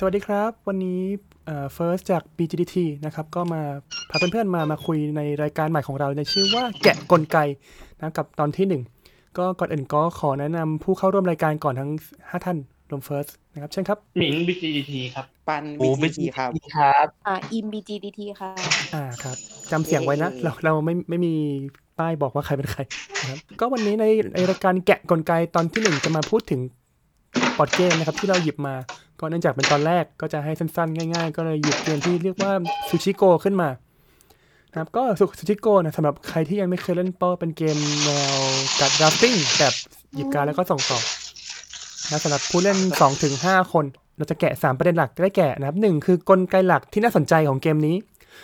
สวัสดีครับ วันนี้เอ่อ First จาก BGDT นะครับ ก็มาพาเพื่อนๆมามาคุยในรายการใหม่ของเราในชื่อว่าแกะกลไกนะกับตอนที่ 1 ก็ก่อนอื่นก็ขอแนะนำผู้เข้าร่วมรายการก่อนทั้ง 5 ท่านรวม First นะครับเช่นครับหมิง BGT ครับ ปันโอ้บีจีครับครับอ่าอิมบีจีดีทีค่ะอ่าครับจำเสียงไว้นะ เราเราไม่ไม่มีป้ายบอกว่าใครเป็นใครนะครับก็วันนี้ในในรายการแกะกลไกตอนที่หนึ่งจะมาพูดถึงบอร์ดเกมนะครับที่เราหยิบมา ก็เนื่องจากเป็นตอนแรกก็จะให้สั้นๆ ง่ายๆ ก็เลยหยิบเกมที่เรียกว่า Sushi Go ขึ้นมานะครับก็ Sushi Go นะสำหรับใครที่ยังไม่เคยเล่นก็เป็นเกมแนวการ drafting แบบหยิบการ์ดแล้วก็ส่งต่อนะสำหรับผู้เล่น 2-5 คน เราจะแกะ 3 ประเด็นหลักได้แก่นะครับหนึ่งคือกลไกหลักที่น่าสนใจของเกมนี้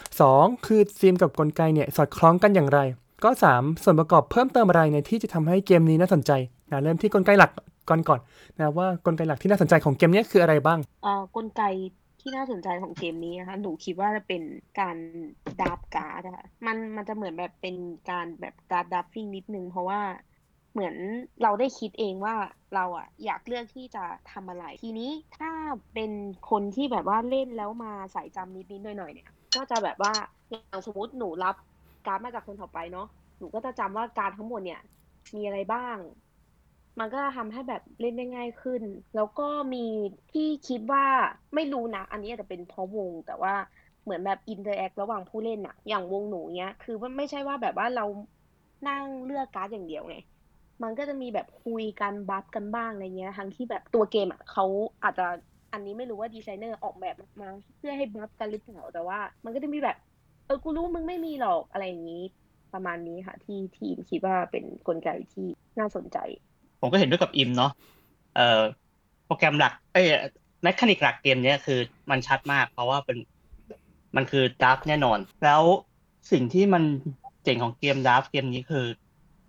2. คือธีมกับกลไกเนี่ยสอดคล้องกันอย่างไร ก็ 3. ส่วนประกอบเพิ่มเติมอะไรเนี่ยที่จะทำให้เกมนี้น่าสนใจนะเริ่มที่กลไกหลัก ก่อนก่อนนะว่ากลไกหลักที่น่าสนใจของเกมนี้คืออะไรบ้างอ่ากลไกที่น่าสนใจของเกมนี้นะคะหนูคิดว่าจะเป็นการดับการ์ดะคะมันมันจะเหมือนแบบเป็นการแบบการดับฟิงนิดนึงเพราะว่าเหมือนเราได้คิดเองว่าเราอะอยากเลือกที่จะทำอะไร ทีนี้ถ้าเป็นคนที่แบบว่าเล่นแล้วมาใส่จำนิดนิดหน่อยหน่อยเนี่ย ก็จะแบบว่าอย่างสมมติหนูรับการ์ดมาจากคนต่อไปเนาะหนูก็จะจำว่าการ์ดทั้งหมดเนี่ย มีอะไรบ้าง มันก็ทำให้แบบเล่นได้ง่ายขึ้น แล้วก็มีที่คิดว่าไม่รู้นะ อันนี้อาจจะเป็นเพราะวง แต่ว่าเหมือนแบบ interact ระหว่างผู้เล่นอะอย่างวงหนูเนี้ย คือว่าไม่ใช่ว่าแบบว่าเรานั่งเลือกการ์ดอย่างเดียวไง มันก็จะมีแบบคุยกันบัฟกันบ้างอะไรเงี้ย ทั้งที่แบบตัวเกมอะเขาอาจจะอันนี้ไม่รู้ว่าดีไซเนอร์ออกแบบมาเพื่อให้บัฟกันหรือเปล่า แต่ว่า มันก็จะมีแบบเออ กูรู้มึงไม่มีหรอกอะไรอย่างนี้ ประมาณนี้ค่ะ ที่อิมคิดว่าเป็นกลไกที่น่าสนใจ ผมก็เห็นด้วยกับอิมเนาะเอ่อโปรแกรมหลัก เอ้ย mechanic หลักเกมเนี้ยคือมันชัดมากเพราะว่าเป็นมันคือ draft แน่นอน แล้วสิ่งที่มันเจ๋งของเกม draft เกมนี้คือ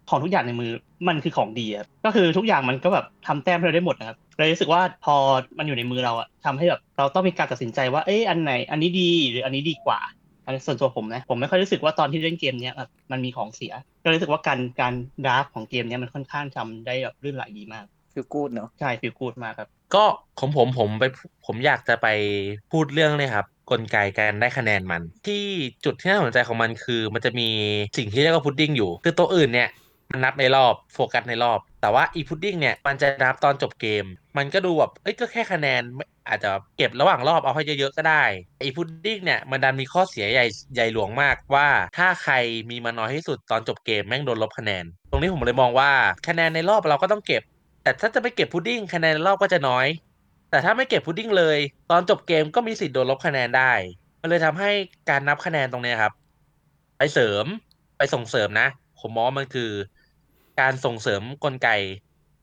ของทุกอย่างในมือมันคือของดีอะก็คือทุกอย่างมันก็แบบทำแต้มให้เราได้หมดนะครับเลยรู้สึกว่าพอมันอยู่ในมือเราอะทำให้แบบเราต้องมีการตัดสินใจว่าเอ้ยอันไหน อันนี้ดีหรืออันนี้ดีกว่า อันนี้ส่วนตัวผมนะ ผมไม่ค่อยรู้สึกว่าตอนที่เล่นเกมเนี้ยแบบมันมีของเสีย ก็เลยรู้สึกว่าการการดราฟของเกมเนี้ยมันค่อนข้างทำได้แบบลื่นไหลดีมากคือกูดเนาะใช่ฟีลกูดมากครับ ก็ของผมผมไปผมอยากจะไปพูดเรื่องเนี่ยครับกลไกการได้คะแนนมัน ที่จุดที่น่าสนใจของมันคือ มันจะมีสิ่งที่เรียกว่าพุดดิ้งอยู่ คือตัวอื่นเนี่ยมันนับในรอบโฟกัสในรอบ แต่ว่าอีพุดดิ้งเนี่ยมันจะนับตอนจบเกม มันก็ดูแบบเอ้ยก็แค่คะแนนอาจจะเก็บระหว่างรอบเอาให้เยอะๆก็ได้อีพุดดิ้งเนี่ยมันดันมีข้อเสียใหญ่ใหญ่หลวงมากว่าถ้าใครมีมาน้อยที่สุดตอนจบเกมแม่งโดนลบคะแนน ตรงนี้ผมเลยมองว่าคะแนนในรอบเราก็ต้องเก็บ แต่ถ้าจะไปเก็บพุดดิ้งคะแนนในรอบก็จะน้อย แต่ถ้าไม่เก็บพุดดิ้งเลย ตอนจบเกมก็มีสิทธิ์โดนลบคะแนนได้ มันเลยทำให้การนับคะแนนตรงนี้ครับ ไปเสริมไปส่งเสริมนะ ผมมองมันคือ การส่งเสริมกลไก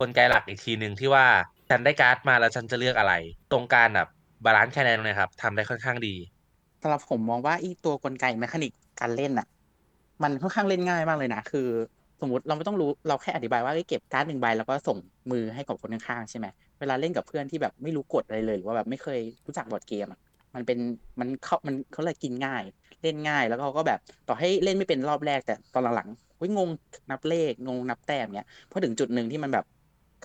กลไกหลักอีกทีหนึ่งที่ว่าฉันได้การ์ดมาแล้วฉันจะเลือกอะไร ตรงการแบบ balance คะแนนเนี้ยครับทำได้ค่อนข้างดีสำหรับผมมองว่าอีตัวกลไก mechanic การเล่นอะมันค่อนข้างเล่นง่ายมากเลยนะคือ สมมติเราไม่ต้องรู้เราแค่อธิบายว่าเอ้เก็บการ์ดหนึ่งใบแล้วก็ส่งมือให้กับคนข้างๆใช่ไหมเวลาเล่นกับเพื่อนที่แบบไม่รู้กฎอะไรเลยหรือว่าแบบไม่เคยรู้จักบอร์ดเกมอะมันเป็นมันเขามันเขาเลยกินง่าย เล่นง่ายแล้วเขาก็แบบต่อให้เล่นไม่เป็นรอบแรกแต่ตอนหลังๆ ฮ้ยงงนับเลขงงนับแต้มเนี้ยพอถึงจุดหนึ่งที่มันแบบ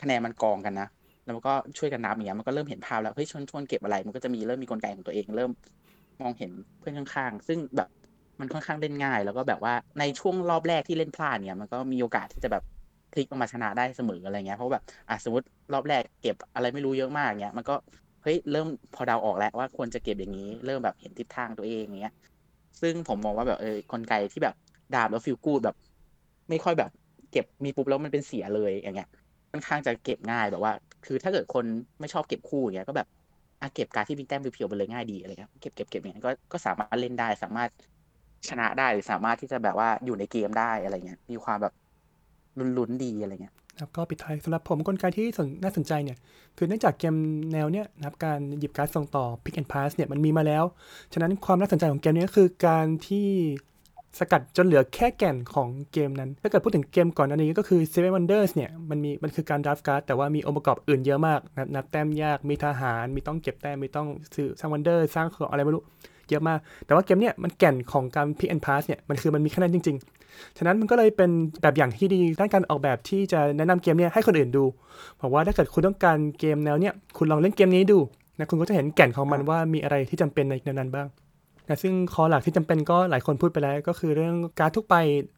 คะแนนมันกองกันนะแล้วมันก็ช่วยกันนับอย่างเงี้ยมันก็เริ่มเห็นภาพแล้วเฮ้ยชนชวนเก็บอะไร มันก็จะมีเริ่มมีกลไกของตัวเอง เริ่มมองเห็นเพื่อนข้างๆ ซึ่งแบบมันค่อนข้างเล่นง่าย แล้วก็แบบว่าในช่วงรอบแรกที่เล่นพลาดเนี่ยมันก็มีโอกาสที่จะแบบพลิกออกมาชนะได้เสมออะไรเงี้ยเพราะแบบอะสมมติรอบแรกเก็บอะไรไม่รู้เยอะมากเงี้ยมันก็เฮ้ยเริ่มพอเดาออกแล้วว่าควรจะเก็บอย่างนี้ เริ่มแบบเห็นทิศทางตัวเองอย่างเงี้ยซึ่งผมมองว่าแบบเออกลไกที่แบบดาบแล้วฟิลกูดแบบ ไม่ค่อยแบบ เก็บมีปุ๊บแล้วมันเป็นเสียเลยอย่างเงี้ยค่อนข้างจะเก็บง่ายแบบว่า คือถ้าเกิดคนไม่ชอบเก็บคู่อย่างเงี้ยก็แบบอะเก็บการที่มีแต้มเพียวๆไปเลยง่ายดีอะไรเงี้ยเก็บเก็บเก็บอย่างเงี้ยก็ก็สามารถเล่นได้สามารถชนะได้หรือสามารถที่จะแบบว่าอยู่ในเกมได้อะไรเงี้ยมีความแบบลุ้นๆดีอะไรเงี้ยครับก็ปิดท้ายสำหรับผมกลไกที่น่าสนใจเนี่ย คือเนื่องจากเกมแนวเนี้ยนะครับการหยิบการ์ดส่งต่อ Pick and Pass เนี่ยมันมีมาแล้ว ฉะนั้นความน่าสนใจของเกมนี้ก็คือการที่ สกัดจนเหลือแค่แก่นของเกมนั้น ถ้าเกิดพูดถึงเกมก่อนอันนี้ก็คือ Seven Wonders เนี่ย มันมีมันคือการ draft การ์ดแต่ว่ามีองค์ประกอบอื่นเยอะมาก นับนับแต้มยาก มีทหาร มีต้องเก็บแต้ม มีต้องซื้อสร้าง wonder สร้างของอะไรไม่รู้ เยอะมาก แต่ว่าเกมเนี้ยมันแก่นของการ Pick and Pass เนี่ย มันคือมันมีคะแนนจริง ๆ ฉะนั้นมันก็เลยเป็นแบบอย่างที่ดีด้านการออกแบบที่จะแนะนำเกมเนี้ยให้คนอื่นดูบอกว่าถ้าเกิดคุณต้องการเกมแนวเนี้ยคุณลองเล่นเกมนี้ดูนะคุณก็จะเห็นแก่นของมันว่ามีอะไรที่จำเป็นในนั้นบ้าง นะซึ่งคอหลักที่จำเป็นก็หลายคนพูดไปแล้ว ก็คือเรื่องการทุกไป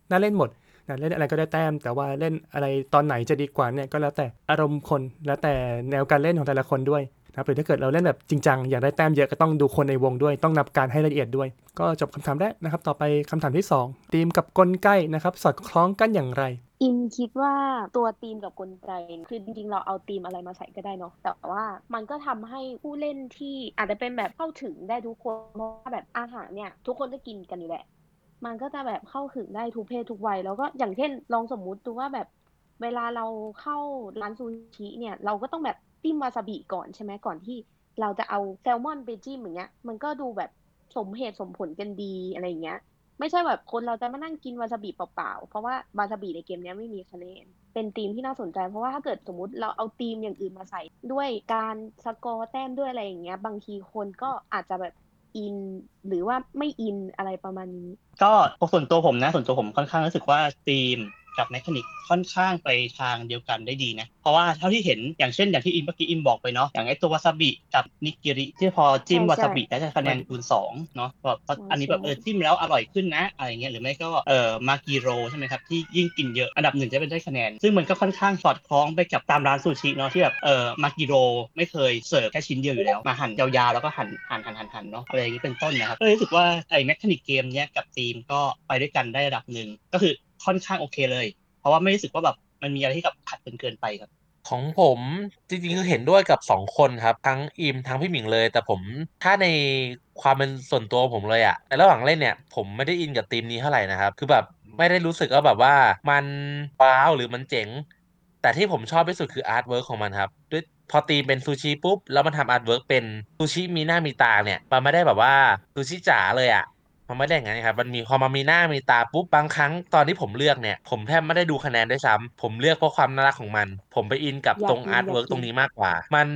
น่าเล่นหมดนะเล่นอะไรก็ได้แต้ม แต่ว่าเล่นอะไรตอนไหนจะดีกว่าเนี่ยก็แล้วแต่อารมณ์คนแล้วแต่แนวการเล่นของแต่ละคนด้วย นะครับหรือถ้าเกิดเราเล่นแบบจริงจังอยากได้แต้มเยอะก็ต้องดูคนในวงด้วย ต้องนับการให้ละเอียดด้วย ก็จบคำถามแรกนะครับ ต่อไปคำถามที่สองทีมกับกลไกนะครับ สอดคล้องกันอย่างไรอิมคิดว่าตัวธีมกับกลไกคือจริงๆ เราเอาธีมอะไรมาใส่ก็ได้เนาะแต่ว่ามันก็ทำให้ผู้เล่นที่อาจจะเป็นแบบเข้าถึงได้ทุกคนเพราะว่าแบบอาหารเนี่ยทุกคนจะกินกันอยู่แหละ มันก็จะแบบเข้าถึงได้ทุกเพศทุกวัยแล้วก็อย่างเช่นลองสมมุติดูว่าแบบเวลาเราเข้าร้านซูชิเนี่ยเราก็ต้องแบบ จิ้มวาซาบิก่อนใช่ไหมก่อนที่เราจะเอาแซลมอนไปจิ้มอย่างเงี้ย มันก็ดูแบบสมเหตุสมผลกันดีอะไรอย่างเงี้ย ไม่ใช่แบบคนเราจะมานั่งกินวาซาบิเปล่าๆ เพราะว่าวาซาบิในเกมนี้ไม่มีคะแนน เป็นธีมที่น่าสนใจ เพราะว่าถ้าเกิดสมมติเราเอาธีมอย่างอื่นมาใส่ด้วยการสกอร์แต้มด้วยอะไรอย่างเงี้ย บางทีคนก็อาจจะแบบอินหรือว่าไม่อินอะไรประมาณนี้ ก็ส่วนตัวผมนะส่วนตัวผมค่อนข้างรู้สึกว่าธีม กับ mechanic ค่อนข้างไปทางเดียวกันได้ดีนะ เพราะว่าเท่าที่เห็นอย่างเช่นอย่างที่อิมเมื่อกี้อิมบอกไปเนาะอย่างไอตัววาซาบิกับนิกิริที่พอจิ้มใช่วาซาบิใช่ได้คะแนนคูณสองเนาะแบบใช่อันนี้แบบใช่เออจิ้มแล้วอร่อยขึ้นนะอะไรเงี้ยหรือไม่ก็เออมากิโรใช่ไหมครับที่ยิ่งกินเยอะอันดับหนึ่งจะเป็นได้คะแนน ซึ่งมันก็ค่อนข้างสอดคล้องไปกับตามร้านซูชิเนาะที่แบบเออมากิโรไม่เคยเสิร์ฟแค่ชิ้นเดียวอยู่แล้วมาหั่นยาวๆแล้วก็หั่นหั่นหั่นหั่นหั่นเนาะอะไรอย่างนี้เป็นต้นนะครับก็เลยรู้สึกว่าไอ้ mechanic เกมเนี้ยกับธีมก็ไปด้วยกันได้ระดับหนึ่งก็คือ ค่อนข้างโอเคเลย เพราะว่าไม่รู้สึกว่าแบบมันมีอะไรที่กับขัดเกินไปครับ ของผมจริงๆคือเห็นด้วยกับสองคนครับ ทั้งอิมทั้งพี่หมิงเลย แต่ผมถ้าในความเป็นส่วนตัวผมเลยอะในระหว่างเล่นเนี่ย ผมไม่ได้อินกับธีมนี้เท่าไหร่นะครับ คือแบบไม่ได้รู้สึกว่าแบบว่ามันว้าวหรือมันเจ๋ง แต่ที่ผมชอบที่สุดคือ artwork ของมันครับ ด้วยพอธีมเป็นซูชิปุ๊บแล้วมันทำ artwork เป็นซูชิมีหน้ามีตาเนี่ย มันไม่ได้แบบว่าซูชิจ๋าเลยอะ มันไม่ได้อย่างนั้นครับมันมีพอมามีหน้ามีตาปุ๊บบางครั้งตอนที่ผมเลือกเนี่ย ผมแทบไม่ได้ดูคะแนนด้วยซ้ำผมเลือกเพราะความน่ารักของมัน ผมไปอินกับอยากตรงกิน art อยาก work กินตรงนี้มากกว่า มัน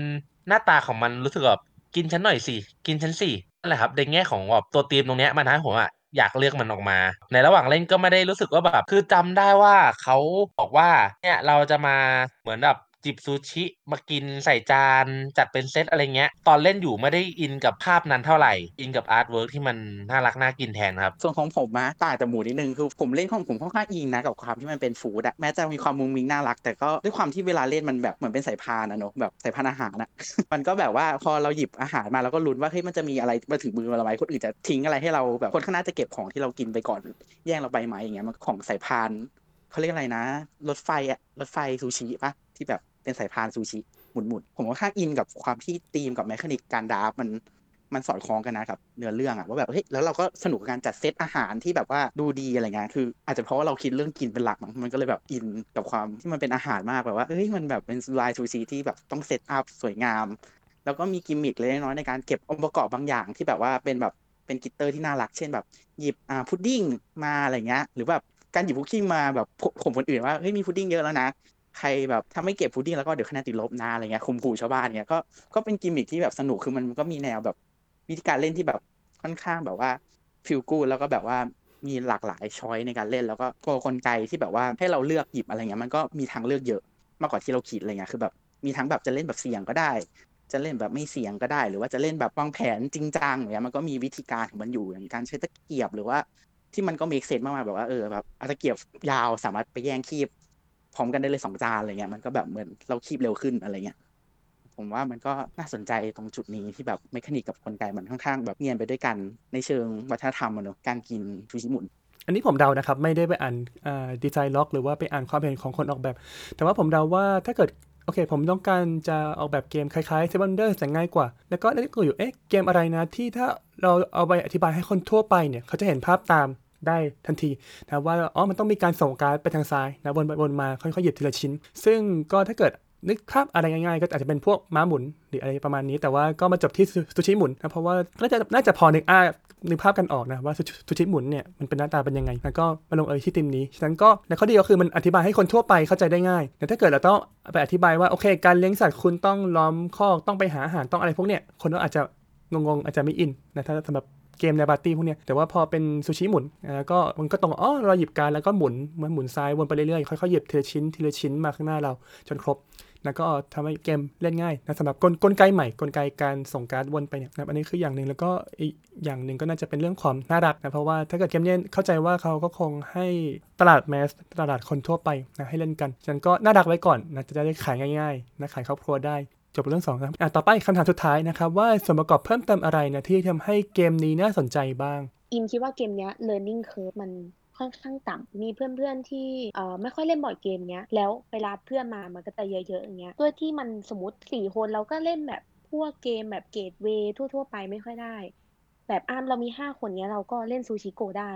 หน้าตาของมันรู้สึกแบบกินฉันหน่อยสิกินฉันสินั่นแหละครับในแง่ของแบบตัวธีมตรงเนี้ยมันทำให้ผมอะอยากเลือกมันออกมา ในระหว่างเล่นก็ไม่ได้รู้สึกว่าแบบ คือจำได้ว่าเขาบอกว่าเนี่ยเราจะมาเหมือนแบบ หยิบซูชิมากินใส่จานจัดเป็นเซตอะไรเงี้ย ตอนเล่นอยู่ไม่ได้อินกับภาพนั้นเท่าไหร่ อินกับ artwork ที่มันน่ารักน่ากินแทนครับ ส่วนของผมนะต่างจากหมูนิดนึงคือผมเล่นของผมค่อนข้างอินนะกับความที่มันเป็น food อะแม้จะมีความมุ้งมิ้งน่ารัก แต่ก็ด้วยความที่เวลาเล่นมันแบบเหมือนเป็นสายพานอะเนอะแบบสายพานอาหารอะมันก็แบบว่าพอเราหยิบอาหารมาเราก็ลุ้นว่าเฮ้ยมันจะมีอะไรมาถึงมือเราไหมคนอื่นจะทิ้งอะไรให้เราแบบคนข้างหน้าจะเก็บของที่เรากินไปก่อนแย่งเราไปไหมอย่างเงี้ยมันของสายพานเขาเรียกอะไรนะ รถไฟอะรถไฟซูชิปะที่แบบ เป็นสายพานซูชิหมุนๆผมค่อนข้างอินกับความที่ธีมกับ mechanic การ draft มันมันสอดคล้องกันนะครับเนื้อเรื่องอะว่าแบบเฮ้ยแล้วเราก็สนุกกับการจัดเซตอาหารที่แบบว่าดูดีอะไรเงี้ยคือ อาจจะเพราะว่าเราคิดเรื่องกินเป็นหลักมั้งมันก็เลยแบบอินกับความที่มันเป็นอาหารมากแบบว่าเฮ้ยมันแบบเป็นลายซูชิที่แบบต้อง set up สวยงาม แล้วก็มีกิมมิคเล็กน้อยในการเก็บองค์ประกอบบางอย่างที่แบบว่าเป็นแบบเป็นกิตเตอร์ที่น่ารักเช่นแบบหยิบอ่าพุดดิ้งมาอะไรเงี้ยหรือแบบการหยิบพุดดิ้งมาแบบผมคนอื่นว่าเฮ้ยมีพุดดิ้งเยอะแล้วนะ ใครแบบถ้าไม่เก็บพุดดิ้งแล้วก็เดี๋ยวคะแนนติดลบนะอะไรเงี้ยข่มขู่ชาวบ้านเงี้ยก็ก็เป็นกิมมิคที่แบบสนุกคือมันก็มีแนวแบบวิธีการเล่นที่แบบค่อนข้างแบบว่า feel good แล้วก็แบบว่ามีหลากหลายช้อยในการเล่น แล้วก็ตัวกลไกที่แบบว่าให้เราเลือกหยิบอะไรเงี้ยมันก็มีทางเลือกเยอะมากกว่าที่เราคิดอะไรเงี้ยคือแบบมีทั้งแบบจะเล่นแบบเสี่ยงก็ได้ จะเล่นแบบไม่เสี่ยงก็ได้ หรือว่าจะเล่นแบบวางแผนจริงจังอย่างเงี้ยมันก็มีวิธีการของมันอยู่อย่างการใช้ตะเกียบหรือว่าที่มันก็มีเซนมากๆแบบว่าเออแบบอาตะเกียบยาวสามารถไปแย่งคีบ พร้อมกันได้เลยสองจานอะไรเงี้ยมันก็แบบเหมือนเราคีบเร็วขึ้นอะไรเงี้ยผมว่ามันก็น่าสนใจตรงจุดนี้ที่แบบเมคานิกกับกลไกมันค่อนข้างแบบเนียนไปด้วยกันในเชิงวัฒนธรรมอะเนอะการกินซูชิหมุนอันนี้ผมเดานะครับ ไม่ได้ไปอ่านดีไซน์ล็อกหรือว่าไปอ่านความเห็นของคนออกแบบ แต่ว่าผมเดาว่าถ้าเกิดโอเค ผมต้องการจะออกแบบเกมคล้ายๆ Seven Wonders แต่ง่ายกว่า แล้วก็นึกอยู่เอ๊ะเกมอะไรนะที่ถ้าเราเอาไปอธิบายให้คนทั่วไปเนี่ย เขาจะเห็นภาพตาม ได้ทันทีนะว่าอ๋อมันต้องมีการส่งการดไปทางซ้ายนะวนไปวนมาค่อยๆหยิบทีละชิ้น ซึ่งก็ถ้าเกิดนึกภาพอะไรง่ายๆ ก็อาจจะเป็นพวกม้าหมุนหรืออะไรประมาณนี้ แต่ว่าก็มาจบที่ซูชิหมุนนะเพราะว่าน่าจะน่าจะพอนึกอ้านึกภาพกันออกนะว่าซูซูชิหมุนเนี่ยมันเป็นหน้าตาเป็นยังไงแล้วก็มาลงเอยที่ติมนี้ฉะนั้นก็ในข้อดีก็คือมันอธิบายให้คนทั่วไปเข้าใจได้ง่ายแต่ถ้าเกิดเราต้องไปอธิบายว่าโอเค การเลี้ยงสัตว์คุณต้องล้อมคอกต้องไปหาอาหารต้องอะไรพวกเนี้ยคนก็อาจจะงงๆอาจจะไม่อินนะถ้าสำหรับ เกมในปาร์ตี้พวกเนี้ยแต่ว่าพอเป็นซูชิหมุนแล้วก็มันก็ตรงอ๋อเราหยิบการแล้วก็หมุนมันหมุนซ้ายวนไปเรื่อยๆค่อยๆหยิบทีละชิ้นทีละชิ้นมาข้างหน้าเรา จนครบแล้วก็ทำให้เกมเล่นง่ายนะสำหรับกลกลไกใหม่กลไกการส่งการ์ดวนไปเนี่ยนะอันนี้คืออย่างหนึ่งแล้วก็อีกอย่างหนึ่งก็น่าจะเป็นเรื่องความน่ารักนะเพราะว่าถ้าเกิดเกมเนี้ยเข้าใจว่าเขาก็คงให้ตลาดแมสตลาดคนทั่วไปนะให้เล่นกันฉันก็น่ารักไว้ก่อนนะจะได้ขายง่ายๆนะขายครอบครัวได้ จบเรื่องสองครับอะต่อไปคำถามสุดท้ายนะครับ ว่าส่วนประกอบเพิ่มเติมอะไรนะที่ทำให้เกมนี้น่าสนใจบ้าง อิมคิดว่าเกมนี้ learning curve มันค่อนข้างต่ำมีเพื่อนๆที่เอ่อไม่ค่อยเล่นบอร์ดเกมเนี้ย แล้วเวลาเพื่อนมามันก็จะเยอะๆอย่างเงี้ยด้วยที่มันสมมติสี่คนเราก็เล่นแบบพวกเกมแบบ gateway ทั่วๆ ไปไม่ค่อยได้ แบบอ้ามเรามีห้าคนเนี้ยเราก็เล่น Sushi Go ได้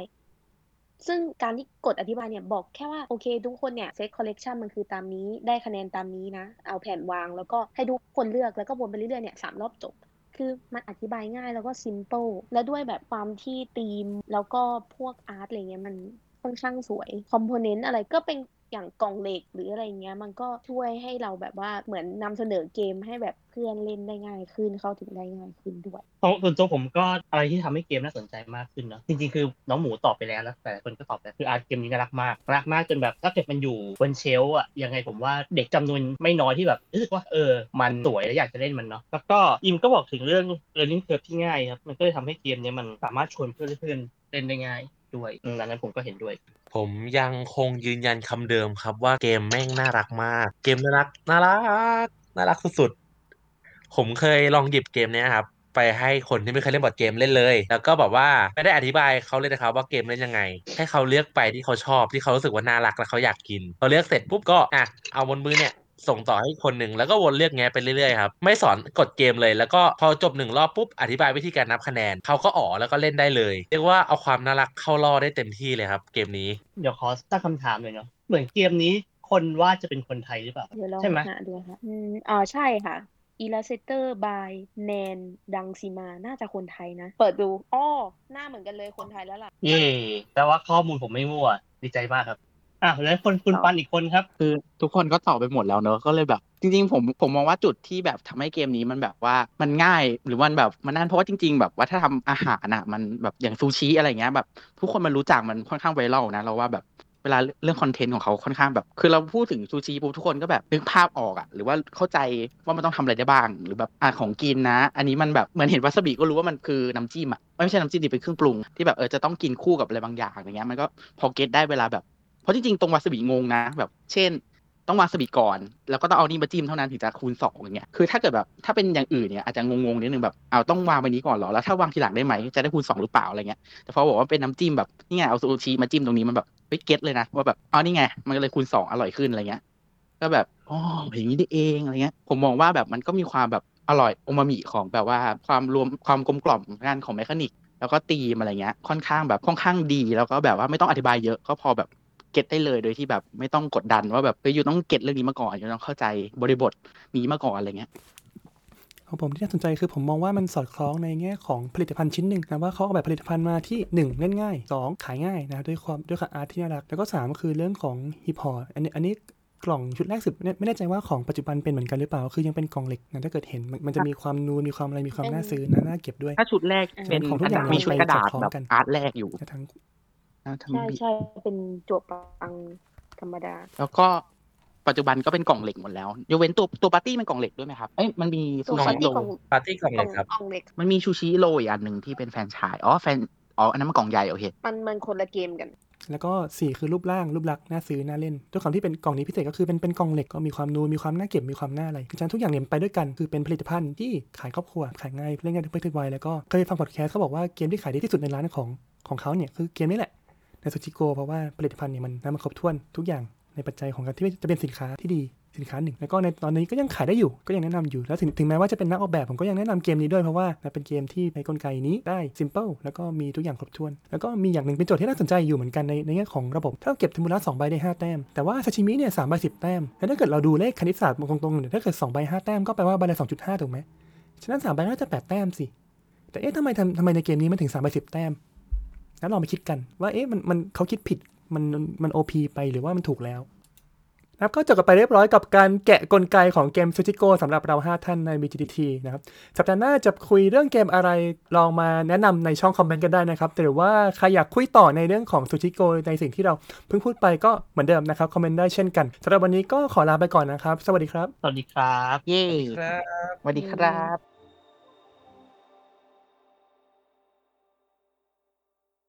ซึ่งการที่กดอธิบายเนี่ยบอกแค่ว่า โอเค ทุกคนเนี่ย set collection มันคือตามนี้ได้คะแนนตามนี้นะ เอาแผ่นวางแล้วก็ให้ทุกคนเลือกแล้วก็วนไปเรื่อยๆเนี่ยสามรอบจบ คือมันอธิบายง่ายแล้วก็ simpleและด้วยแบบความที่ธีม แล้วก็พวกอาร์ตอะไรเงี้ยมัน ค่อนข้างสวย คอมโพเนนต์อะไรก็เป็นอย่างกล่องเหล็กหรืออะไรเงี้ย มันก็ช่วยให้เราแบบว่าเหมือนนำเสนอเกมให้แบบเพื่อนเล่นได้ง่ายขึ้นเข้าถึงได้ง่ายขึ้นด้วยส่วนตัวผมก็อะไรที่ทำให้เกมน่าสนใจมากขึ้นเนาะจริงๆคือน้องหมูตอบไปแล้วนะแต่คนก็ตอบไปคืออาร์ตเกมนี้น่ารักมากรักมากจนแบบถ้าเกิดมันอยู่บนเชลฟ์อะยังไงผมว่าเด็กจำนวนไม่น้อยที่แบบรู้สึกว่าเออ มันสวยและอยากจะเล่นมันเนาะแล้วก็อิมก็บอกถึงเรื่อง learning curve ที่ง่ายครับมันก็เลยทำให้เกมเนี้ยมันสามารถชวนเพื่อนๆเล่นได้ง่าย ด้วยอืมอันนั้นผมก็เห็นด้วย ผมยังคงยืนยันคำเดิมครับว่าเกมแม่งน่ารักมาก เกมน่ารักน่ารักน่ารักสุดๆผมเคยลองหยิบเกมเนี้ยครับไปให้คนที่ไม่เคยเล่นบอร์ดเกมเล่นเลย แล้วก็แบบว่าไม่ได้อธิบายเขาเลยนะครับว่าเกมเล่นยังไง ให้เขาเลือกไปที่เขาชอบที่เขารู้สึกว่าน่ารักและเขาอยากกินพอเลือกเสร็จปุ๊บก็อะเอาบนมือเนี่ย ส่งต่อให้คนหนึ่งแล้วก็วนเลือกแงะไปเรื่อยๆครับไม่สอนกดเกมเลย แล้วก็พอจบหนึ่งรอบปุ๊บอธิบายวิธีการนับคะแนนเขาก็อ๋อแล้วก็เล่นได้เลย เรียกว่าเอาความน่ารักเข้าล่อได้เต็มที่เลยครับ เกมนี้เดี๋ยวขอตั้งคำถามเลยเนาะเหมือนเกมนี้คนวาดจะเป็นคนไทยหรือเปล่าเดี๋ยวลองใช่ไหมหาดูค่ะอืมอ่าใช่ค่ะ Illustrator by แนนดังซีมาน่าจะคนไทยนะ เปิดดูอ้อหน้าเหมือนกันเลยคนไทยแล้วล่ะเย่แต่ว่าข้อมูลผมไม่มั่วดีใจมากครับ อะแล้วคนคุณปันอีกคนครับ คือทุกคนก็ตอบไปหมดแล้วเนอะก็เลยแบบ จริง ๆ ผมผมมองว่าจุดที่แบบทำให้เกมนี้มันแบบว่ามันง่ายหรือมันแบบมันนั่นเพราะว่าจริง ๆ แบบว่าถ้าทำอาหารอะมันแบบอย่างซูชิอะไรเงี้ยแบบทุกคนมันรู้จักมันค่อนข้างไวรัลนะเราว่าแบบเวลาเรื่องคอนเทนต์ของเขาค่อนข้างแบบ คือเราพูดถึงซูชิปุ๊บทุกคนก็แบบนึกภาพออกอะหรือว่าเข้าใจว่ามันต้องทำอะไรได้บ้าง หรือแบบอะของกินนะ อันนี้มันแบบเหมือนเห็นวาซาบิก็รู้ว่ามันคือน้ำจิ้มอะไม่ใช่น้ำจิ้มดิเป็นเครื่องปรุงที่แบบเออจะต้องกินคู่กับอะไรบางอย่างอย่างเงี้ยมันก็พอ get ได้เวลาแบบเพ ราะจริงๆตรงวาซาบิงงนะแบบ เช่น ต้องวาซาบิก่อน แล้วก็ต้องเอานี่มาจิ้มเท่านั้นถึงจะคูณสองอย่างเงี้ยคือถ้าเกิดแบบถ้าเป็นอย่างอื่นเนี่ยอาจจะงงๆนิดนึงแบบเอาต้องวางไปนี้ก่อนเหรอแล้วถ้าวางทีหลังได้ไหมจะได้คูณสองหรือเปล่าอะไรเงี้ยแต่พอบอกว่าเป็นน้ำจิ้มแบบนี่ไงเอาซูชิมาจิ้มตรงนี้มันแบบเฮ้ย get เลยนะว่าแบบเอ๋อนี่ไง มันก็เลยคูณสองอร่อยขึ้นอะไรเงี้ยก็แบบอ๋ออย่างนี้นี่เองอะไรเงี้ย ผมมองว่าแบบมันก็มีความแบบอร่อยอูมามิของแบบว่าความรวมความกลมกล่อมงานของ mechanic แล้วก็ธีมอะไรเงี้ยค่อนข้างแบบค่อนข้างดี แล้วก็แบบว่าไม่ต้องอธิบายเยอะก็พอแบบ get ได้เลยโดยที่แบบไม่ต้องกดดันว่าแบบเฮ้ย you ต้อง get เรื่องนี้มาก่อน you ต้องเข้าใจบริบทนี้มาก่อนอะไรเงี้ยของผมที่น่าสนใจคือผมมองว่ามันสอดคล้องในแง่ของผลิตภัณฑ์ชิ้นหนึ่งนะว่าเขาออกแบบผลิตภัณฑ์มาที่ 1 เล่นง่าย 2 ขายง่ายนะด้วยความด้วย art ที่น่ารัก แล้วก็ 3 ก็คือเรื่องของฮิปฮอร์อันนี้อันนี้กล่องชุดแรกสุดไม่ไม่แน่ใจว่าของปัจจุบันเป็นเหมือนกันหรือเปล่า คือยังเป็นกล่องเหล็กนะถ้าเกิดเห็นมันมันจะมีความนูนมีความอะไรมีความน่าซื้อนะน่าเก็บด้วย ถ้าชุดแรกอืมเป็นของทุกอย่างมีชุดกระดาษไปสอดคล้องแบบกัน art แรกอยู่นะทั้ง นะทำใช่บิใช่เป็นจวบปังธรรมดา แล้วก็ปัจจุบันก็เป็นกล่องเหล็กหมดแล้วยกเว้นตัวตัวปาร์ตี้เป็นกล่องเหล็กด้วยไหมครับเอ้ยมันมีตัวซูปาชิร์โรตี้กล่องปาร์ตี้กล่องกเลล่อยงครับกล่องเหล็ก มันมีชูชิโรอีกอันหนึ่งที่เป็นแฟรนไชายอ๋อแฟนอ๋ออันนั้นมันกล่องใหญ่โอเคมันมันคนละเกมกัน แล้วก็สี่คือรูปร่างรูปลักษณ์น่าซื้อน่าเล่นด้วยความที่เป็นกล่องนี้พิเศษก็คือเป็นเป็นกล่องเหล็กก็มีความนูนมีความน่าเก็บมีความน่าอะไรคือฉะนั้นทุกอย่างเนี่ยมันไปด้วยกันคือเป็นผลิตภัณฑ์ที่ขายครอบครัวขายง่ายเล่นง่ายทุกเพศทุกวัยแล้วก็เคยฟังพอดแคสต์เขาบอกว่าเกมที่ขายดีที่สุดในร้านของของเขาเนี่ยคือเกมนี้แหละใน ซูชิโกเพราะว่าผลิตภัณฑ์เนี่ยมันมันครบถ้วนทุกอย่างในปัจจัยของการที่จะเป็นสินค้าที่ดีสินค้าหนึ่ง แล้วก็ในตอนนี้ก็ยังขายได้อยู่ก็ยังแนะนำอยู่ แล้วถึงถึงแม้ว่าจะเป็นนักออกแบบ ผมก็ยังแนะนำเกมนี้ด้วยเพราะว่าเป็นเกมที่ในกลไกนี้ได้ simple แล้วก็มีทุกอย่างครบถ้วน แล้วก็มีอย่างหนึ่งเป็นโจทย์ที่น่าสนใจอยู่เหมือนกันในในแง่ของระบบ ถ้าเราเก็บเทมูระสองใบได้ห้าแต้ม แต่ว่าซาชิมิเนี่ยสามใบสิบแต้ม แล้วถ้าเกิดเราดูเลขคณิตศาสตร์ตรงๆเนี่ยถ้าเกิดสองใบห้าแต้มก็แปลว่าใบละสองจุดห้าถูกไหมฉะนั้นสามใบน่าจะแปดแต้มสิแต่เอ๊ะทำไมทำทำไมในเกมนี้มันถึงสามใบสิบแต้ม แล้วลองไปคิดกันว่าเอ๊ะมันมันเขาคิดผิดมันมันโอพีไปหรือว่ามันถูกแล้วนะครับก็จบกันไปเรียบร้อยกับการแกะกลไกของเกมซูจิโกสำหรับเรา 5 ท่านใน BGTT นะครับ สัปดาห์หน้าจะคุยเรื่องเกมอะไรลองมาแนะนำในช่องคอมเมนต์กันได้นะครับ หรือว่าใครอยากคุยต่อในเรื่องของซูจิโกในสิ่งที่เราเพิ่งพูดไปก็เหมือนเดิมนะครับคอมเมนต์ได้เช่นกันสำหรับวันนี้ก็ขอลาไปก่อนนะครับ สวัสดีครับ สวัสดีครับ เย้ครับสวัสดีครับ